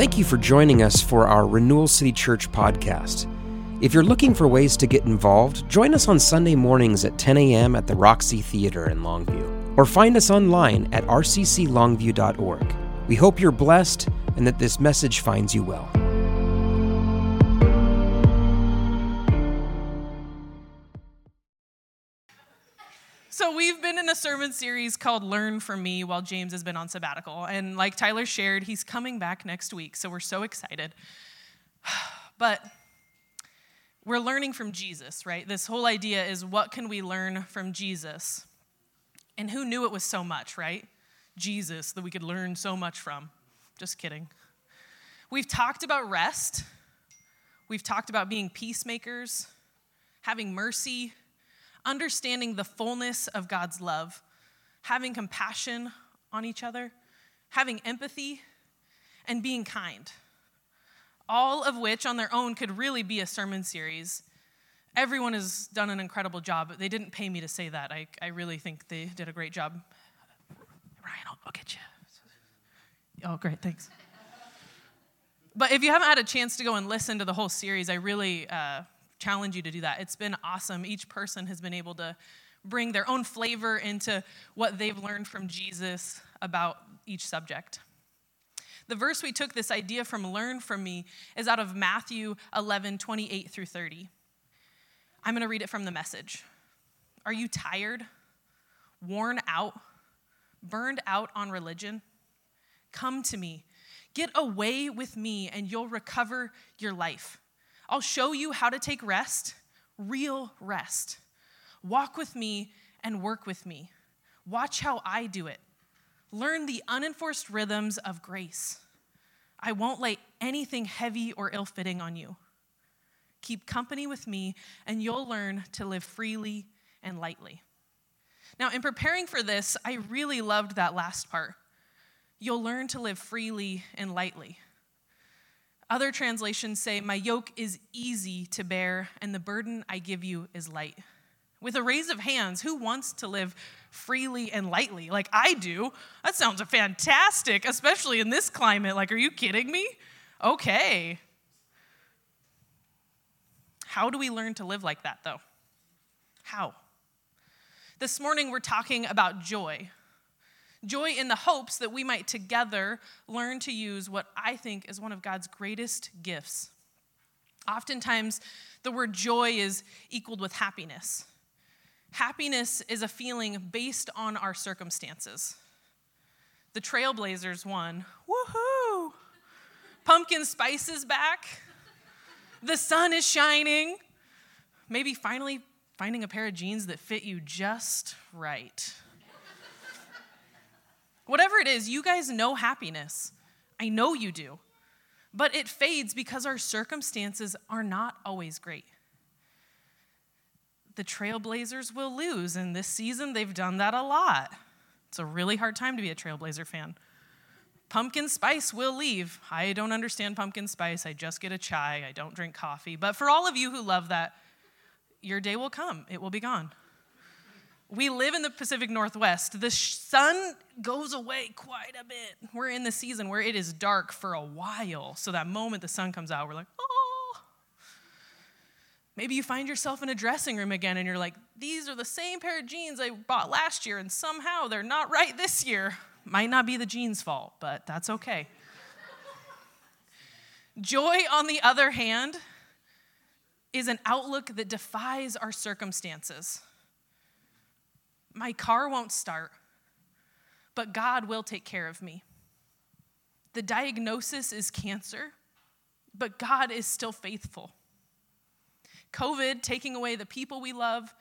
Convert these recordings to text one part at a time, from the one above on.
Thank you for joining us for our Renewal City Church podcast. If you're looking for ways to get involved, join us on Sunday mornings at 10 a.m. at the Roxy Theater in Longview, or find us online at rcclongview.org. We hope you're blessed and that this message finds you well. So, we've been in a sermon series called Learn From Me while James has been on sabbatical. And like Tyler shared, he's coming back next week. So, we're so excited. But we're learning from Jesus, right? This whole idea is what can we learn from Jesus? And who knew it was so much, right? Jesus, that we could learn so much from. Just kidding. We've talked about rest, we've talked about being peacemakers, having mercy understanding the fullness of God's love, having compassion on each other, having empathy, and being kind. All of which on their own could really be a sermon series. Everyone has done an incredible job, they didn't pay me to say that. I, I really think they did a great job. Ryan, I'll, I'll get you. Oh, great, thanks. But if you haven't had a chance to go and listen to the whole series, I really uh, challenge you to do that. It's been awesome. Each person has been able to bring their own flavor into what they've learned from Jesus about each subject. The verse we took this idea from, learn from me, is out of Matthew 11, 28 through 30. I'm going to read it from the message. Are you tired, worn out, burned out on religion? Come to me. Get away with me, and you'll recover your life. I'll show you how to take rest, real rest. Walk with me and work with me. Watch how I do it. Learn the unenforced rhythms of grace. I won't lay anything heavy or ill fitting on you. Keep company with me, and you'll learn to live freely and lightly. Now, in preparing for this, I really loved that last part. You'll learn to live freely and lightly. Other translations say, My yoke is easy to bear, and the burden I give you is light. With a raise of hands, who wants to live freely and lightly? Like I do. That sounds fantastic, especially in this climate. Like, are you kidding me? Okay. How do we learn to live like that, though? How? This morning, we're talking about joy. Joy in the hopes that we might together learn to use what I think is one of God's greatest gifts. Oftentimes, the word joy is equaled with happiness. Happiness is a feeling based on our circumstances. The Trailblazers won. Woohoo! Pumpkin spice is back. The sun is shining. Maybe finally finding a pair of jeans that fit you just right. Whatever it is, you guys know happiness. I know you do. But it fades because our circumstances are not always great. The Trailblazers will lose, and this season they've done that a lot. It's a really hard time to be a Trailblazer fan. Pumpkin spice will leave. I don't understand pumpkin spice. I just get a chai. I don't drink coffee. But for all of you who love that, your day will come. It will be gone. We live in the Pacific Northwest. The sun goes away quite a bit. We're in the season where it is dark for a while. So that moment the sun comes out, we're like, oh. Maybe you find yourself in a dressing room again and you're like, these are the same pair of jeans I bought last year and somehow they're not right this year. Might not be the jeans' fault, but that's okay. Joy, on the other hand, is an outlook that defies our circumstances. My car won't start, but God will take care of me. The diagnosis is cancer, but God is still faithful. COVID taking away the people we love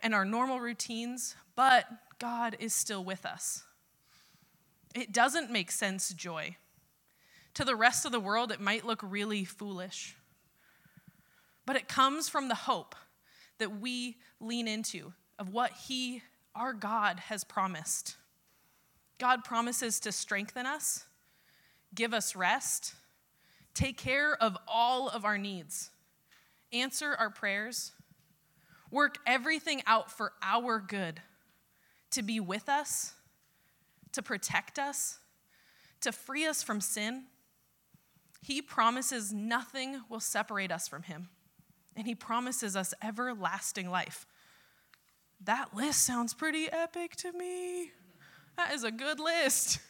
and our normal routines, but God is still with us. It doesn't make sense, joy. To the rest of the world, it might look really foolish, but it comes from the hope that we lean into of what He our God has promised. God promises to strengthen us, give us rest, take care of all of our needs, answer our prayers, work everything out for our good, to be with us, to protect us, to free us from sin, He promises nothing will separate us from him, and he promises us everlasting life. That list sounds pretty epic to me. That is a good list.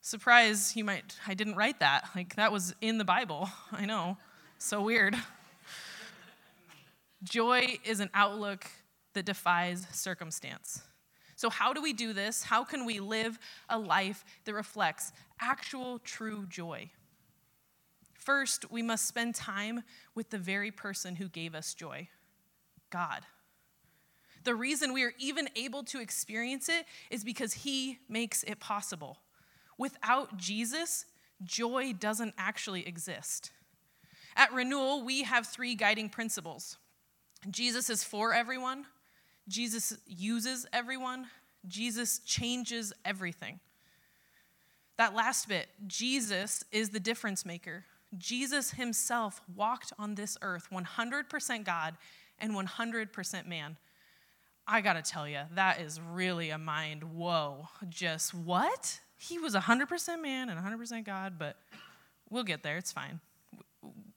Surprise, you might, I didn't write that. Like, that was in the Bible. I know. So weird. Joy is an outlook that defies circumstance. So, how do we do this? How can we live a life that reflects actual true joy? First, we must spend time with the very person who gave us joy God. The reason we are even able to experience it is because He makes it possible. Without Jesus, joy doesn't actually exist. At Renewal, we have three guiding principles Jesus is for everyone, Jesus uses everyone, Jesus changes everything. That last bit, Jesus is the difference maker. Jesus himself walked on this earth 100% God and 100% man. I gotta tell you, that is really a mind whoa. Just what? He was 100% man and 100% God, but we'll get there. It's fine.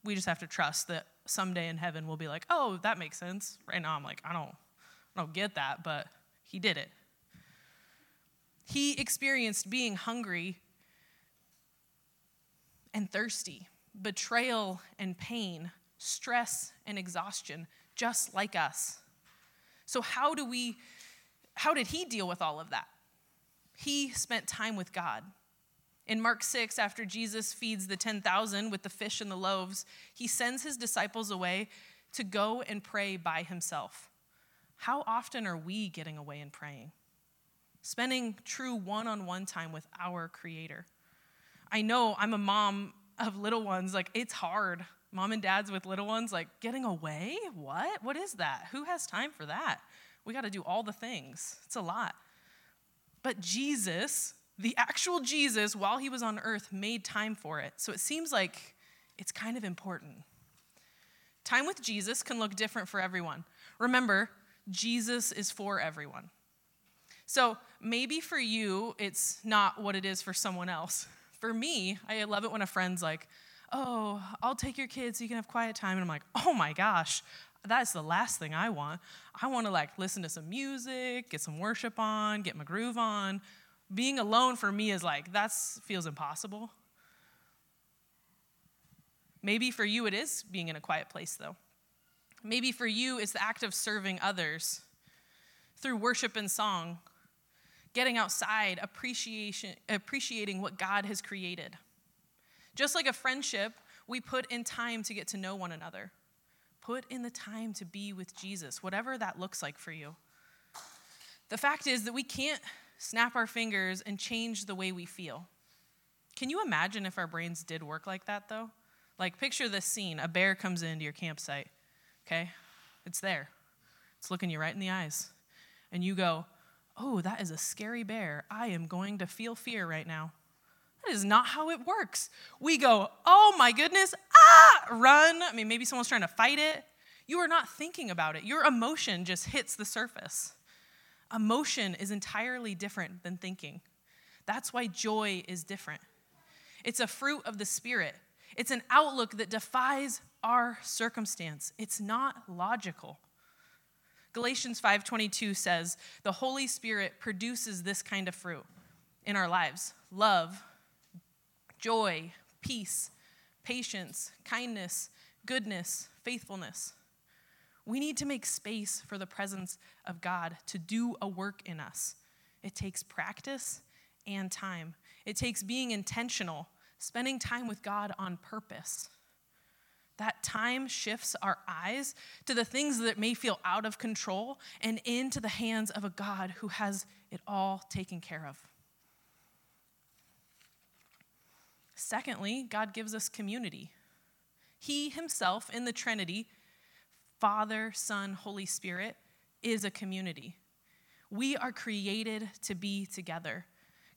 We just have to trust that someday in heaven we'll be like, oh, that makes sense. Right now, I'm like, I don't, I don't get that, but he did it. He experienced being hungry and thirsty, betrayal and pain, stress and exhaustion, just like us. So, how do we, how did he deal with all of that? He spent time with God. In Mark 6, after Jesus feeds the 10,000 with the fish and the loaves, he sends his disciples away to go and pray by himself. How often are we getting away and praying? Spending true one on one time with our Creator. I know I'm a mom of little ones, like, it's hard. Mom and dads with little ones, like, getting away? What? What is that? Who has time for that? We got to do all the things. It's a lot. But Jesus, the actual Jesus, while he was on earth, made time for it. So it seems like it's kind of important. Time with Jesus can look different for everyone. Remember, Jesus is for everyone. So maybe for you, it's not what it is for someone else. For me, I love it when a friend's like, Oh, I'll take your kids so you can have quiet time. And I'm like, Oh my gosh, that's the last thing I want. I want to like listen to some music, get some worship on, get my groove on. Being alone for me is like, that feels impossible. Maybe for you it is being in a quiet place though. Maybe for you it's the act of serving others through worship and song, getting outside, appreciation, appreciating what God has created. Just like a friendship, we put in time to get to know one another. Put in the time to be with Jesus, whatever that looks like for you. The fact is that we can't snap our fingers and change the way we feel. Can you imagine if our brains did work like that, though? Like, picture this scene a bear comes into your campsite, okay? It's there, it's looking you right in the eyes. And you go, Oh, that is a scary bear. I am going to feel fear right now. That is not how it works. We go, oh my goodness, ah, run. I mean, maybe someone's trying to fight it. You are not thinking about it. Your emotion just hits the surface. Emotion is entirely different than thinking. That's why joy is different. It's a fruit of the Spirit, it's an outlook that defies our circumstance. It's not logical. Galatians 5:22 says, "The Holy Spirit produces this kind of fruit in our lives: love, joy, peace, patience, kindness, goodness, faithfulness. We need to make space for the presence of God to do a work in us. It takes practice and time, it takes being intentional, spending time with God on purpose. That time shifts our eyes to the things that may feel out of control and into the hands of a God who has it all taken care of. Secondly, God gives us community. He himself in the Trinity, Father, Son, Holy Spirit, is a community. We are created to be together.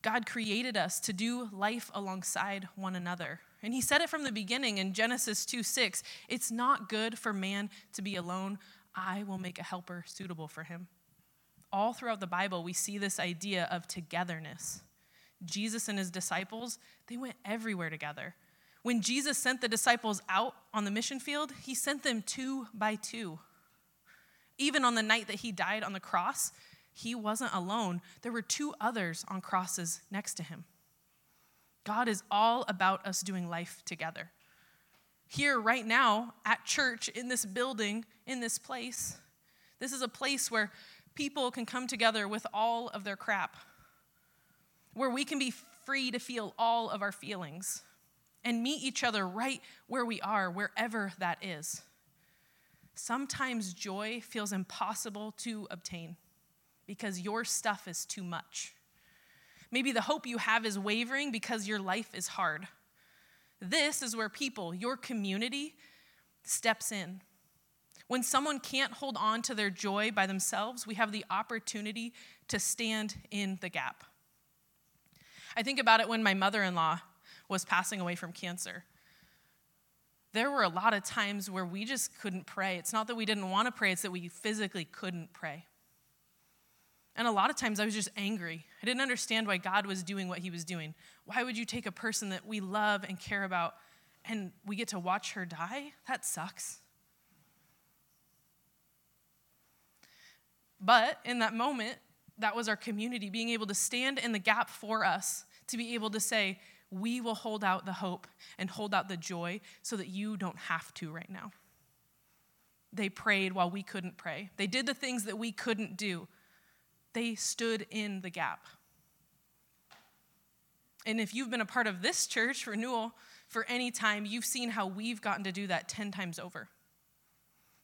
God created us to do life alongside one another. And he said it from the beginning in Genesis 2 6 It's not good for man to be alone. I will make a helper suitable for him. All throughout the Bible, we see this idea of togetherness. Jesus and his disciples, they went everywhere together. When Jesus sent the disciples out on the mission field, he sent them two by two. Even on the night that he died on the cross, he wasn't alone. There were two others on crosses next to him. God is all about us doing life together. Here, right now, at church, in this building, in this place, this is a place where people can come together with all of their crap, where we can be free to feel all of our feelings and meet each other right where we are, wherever that is. Sometimes joy feels impossible to obtain because your stuff is too much. Maybe the hope you have is wavering because your life is hard. This is where people, your community, steps in. When someone can't hold on to their joy by themselves, we have the opportunity to stand in the gap. I think about it when my mother in law was passing away from cancer. There were a lot of times where we just couldn't pray. It's not that we didn't want to pray, it's that we physically couldn't pray. And a lot of times I was just angry. I didn't understand why God was doing what he was doing. Why would you take a person that we love and care about and we get to watch her die? That sucks. But in that moment, that was our community being able to stand in the gap for us, to be able to say, we will hold out the hope and hold out the joy so that you don't have to right now. They prayed while we couldn't pray. They did the things that we couldn't do. They stood in the gap. And if you've been a part of this church renewal for any time, you've seen how we've gotten to do that 10 times over.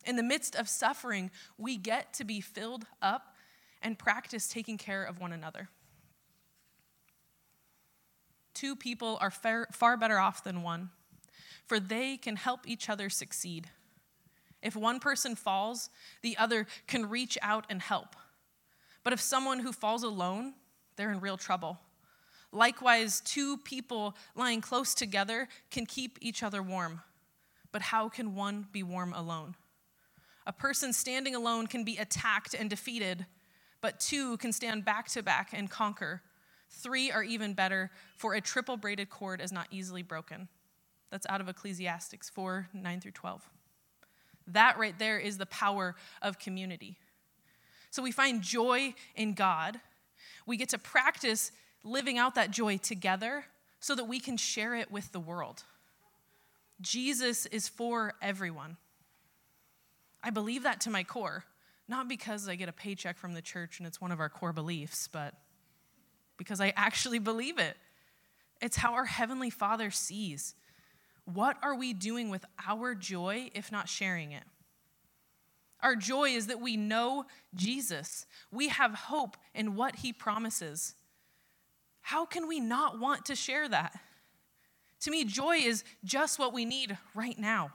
In the midst of suffering, we get to be filled up and practice taking care of one another two people are far, far better off than one, for they can help each other succeed. If one person falls, the other can reach out and help. But if someone who falls alone, they're in real trouble. Likewise, two people lying close together can keep each other warm. But how can one be warm alone? A person standing alone can be attacked and defeated, but two can stand back to back and conquer. Three are even better, for a triple braided cord is not easily broken. That's out of Ecclesiastes 4 9 through 12. That right there is the power of community. So we find joy in God. We get to practice living out that joy together so that we can share it with the world. Jesus is for everyone. I believe that to my core, not because I get a paycheck from the church and it's one of our core beliefs, but because I actually believe it. It's how our Heavenly Father sees. What are we doing with our joy if not sharing it? Our joy is that we know Jesus. We have hope in what he promises. How can we not want to share that? To me, joy is just what we need right now.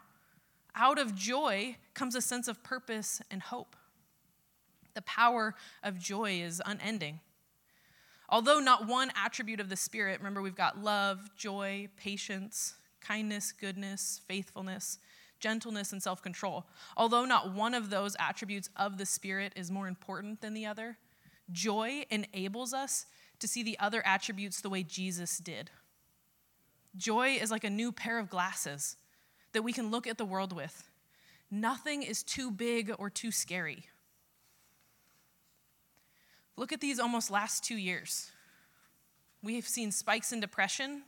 Out of joy comes a sense of purpose and hope. The power of joy is unending. Although not one attribute of the Spirit, remember we've got love, joy, patience, kindness, goodness, faithfulness, gentleness, and self control. Although not one of those attributes of the Spirit is more important than the other, joy enables us to see the other attributes the way Jesus did. Joy is like a new pair of glasses that we can look at the world with. Nothing is too big or too scary. Look at these almost last two years. We have seen spikes in depression.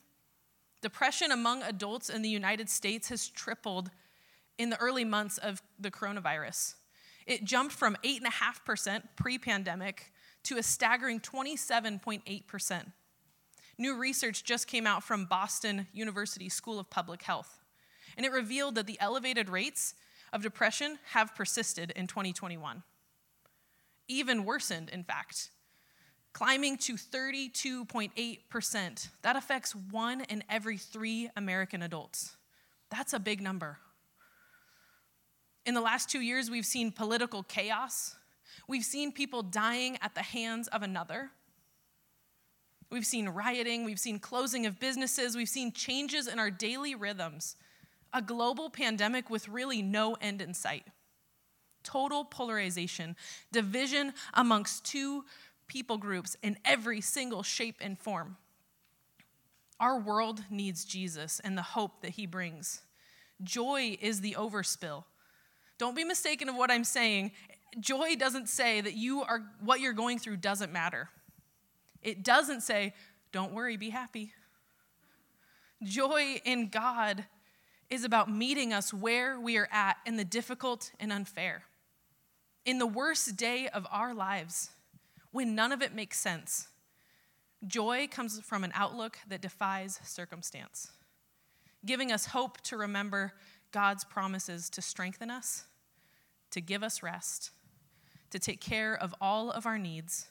Depression among adults in the United States has tripled in the early months of the coronavirus. It jumped from 8.5% pre pandemic to a staggering 27.8%. New research just came out from Boston University School of Public Health, and it revealed that the elevated rates of depression have persisted in 2021 even worsened, in fact, climbing to 32.8%. That affects one in every three American adults. That's a big number. In the last two years, we've seen political chaos. We've seen people dying at the hands of another. We've seen rioting. We've seen closing of businesses. We've seen changes in our daily rhythms. A global pandemic with really no end in sight total polarization, division amongst two people groups in every single shape and form. Our world needs Jesus and the hope that he brings. Joy is the overspill. Don't be mistaken of what I'm saying. Joy doesn't say that you are what you're going through doesn't matter. It doesn't say, don't worry, be happy. Joy in God is about meeting us where we are at in the difficult and unfair. In the worst day of our lives, when none of it makes sense, joy comes from an outlook that defies circumstance, giving us hope to remember God's promises to strengthen us, to give us rest, to take care of all of our needs,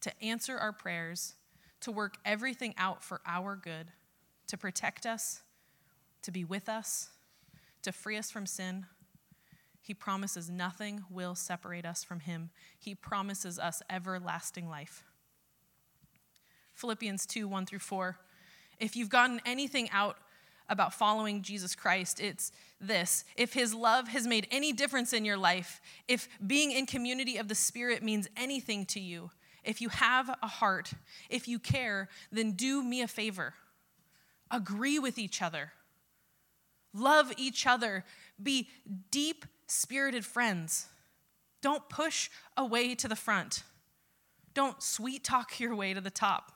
to answer our prayers, to work everything out for our good, to protect us, to be with us, to free us from sin. He promises nothing will separate us from Him. He promises us everlasting life. Philippians 2 1 through 4. If you've gotten anything out about following Jesus Christ, it's this. If His love has made any difference in your life, if being in community of the Spirit means anything to you, if you have a heart, if you care, then do me a favor. Agree with each other. Love each other. Be deep spirited friends. Don't push away to the front. Don't sweet talk your way to the top.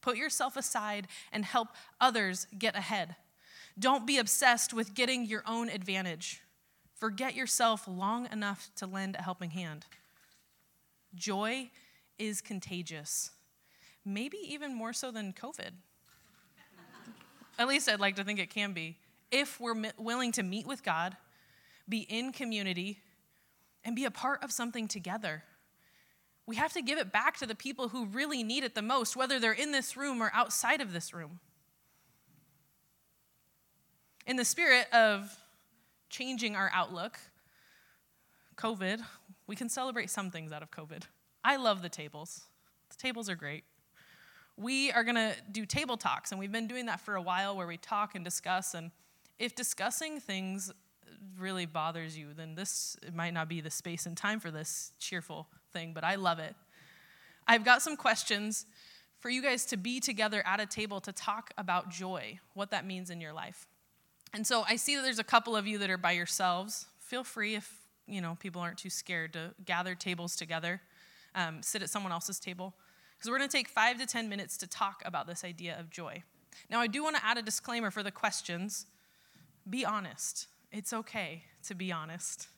Put yourself aside and help others get ahead. Don't be obsessed with getting your own advantage. Forget yourself long enough to lend a helping hand. Joy is contagious, maybe even more so than COVID. At least I'd like to think it can be. If we're willing to meet with God, be in community, and be a part of something together. We have to give it back to the people who really need it the most, whether they're in this room or outside of this room. In the spirit of changing our outlook, COVID, we can celebrate some things out of COVID. I love the tables. The tables are great. We are going to do table talks, and we've been doing that for a while where we talk and discuss. And if discussing things really bothers you, then this might not be the space and time for this cheerful thing, but I love it. I've got some questions for you guys to be together at a table to talk about joy, what that means in your life. And so I see that there's a couple of you that are by yourselves. Feel free if, you know, people aren't too scared to gather tables together um, sit at someone else's table. Because we're going to take five to 10 minutes to talk about this idea of joy. Now, I do want to add a disclaimer for the questions be honest. It's okay to be honest,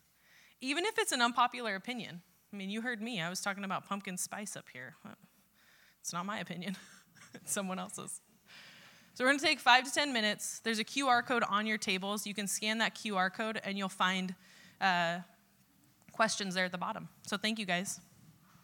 even if it's an unpopular opinion. I mean, you heard me, I was talking about pumpkin spice up here. It's not my opinion, it's someone else's. So, we're going to take five to 10 minutes. There's a QR code on your tables. You can scan that QR code and you'll find uh, questions there at the bottom. So, thank you guys.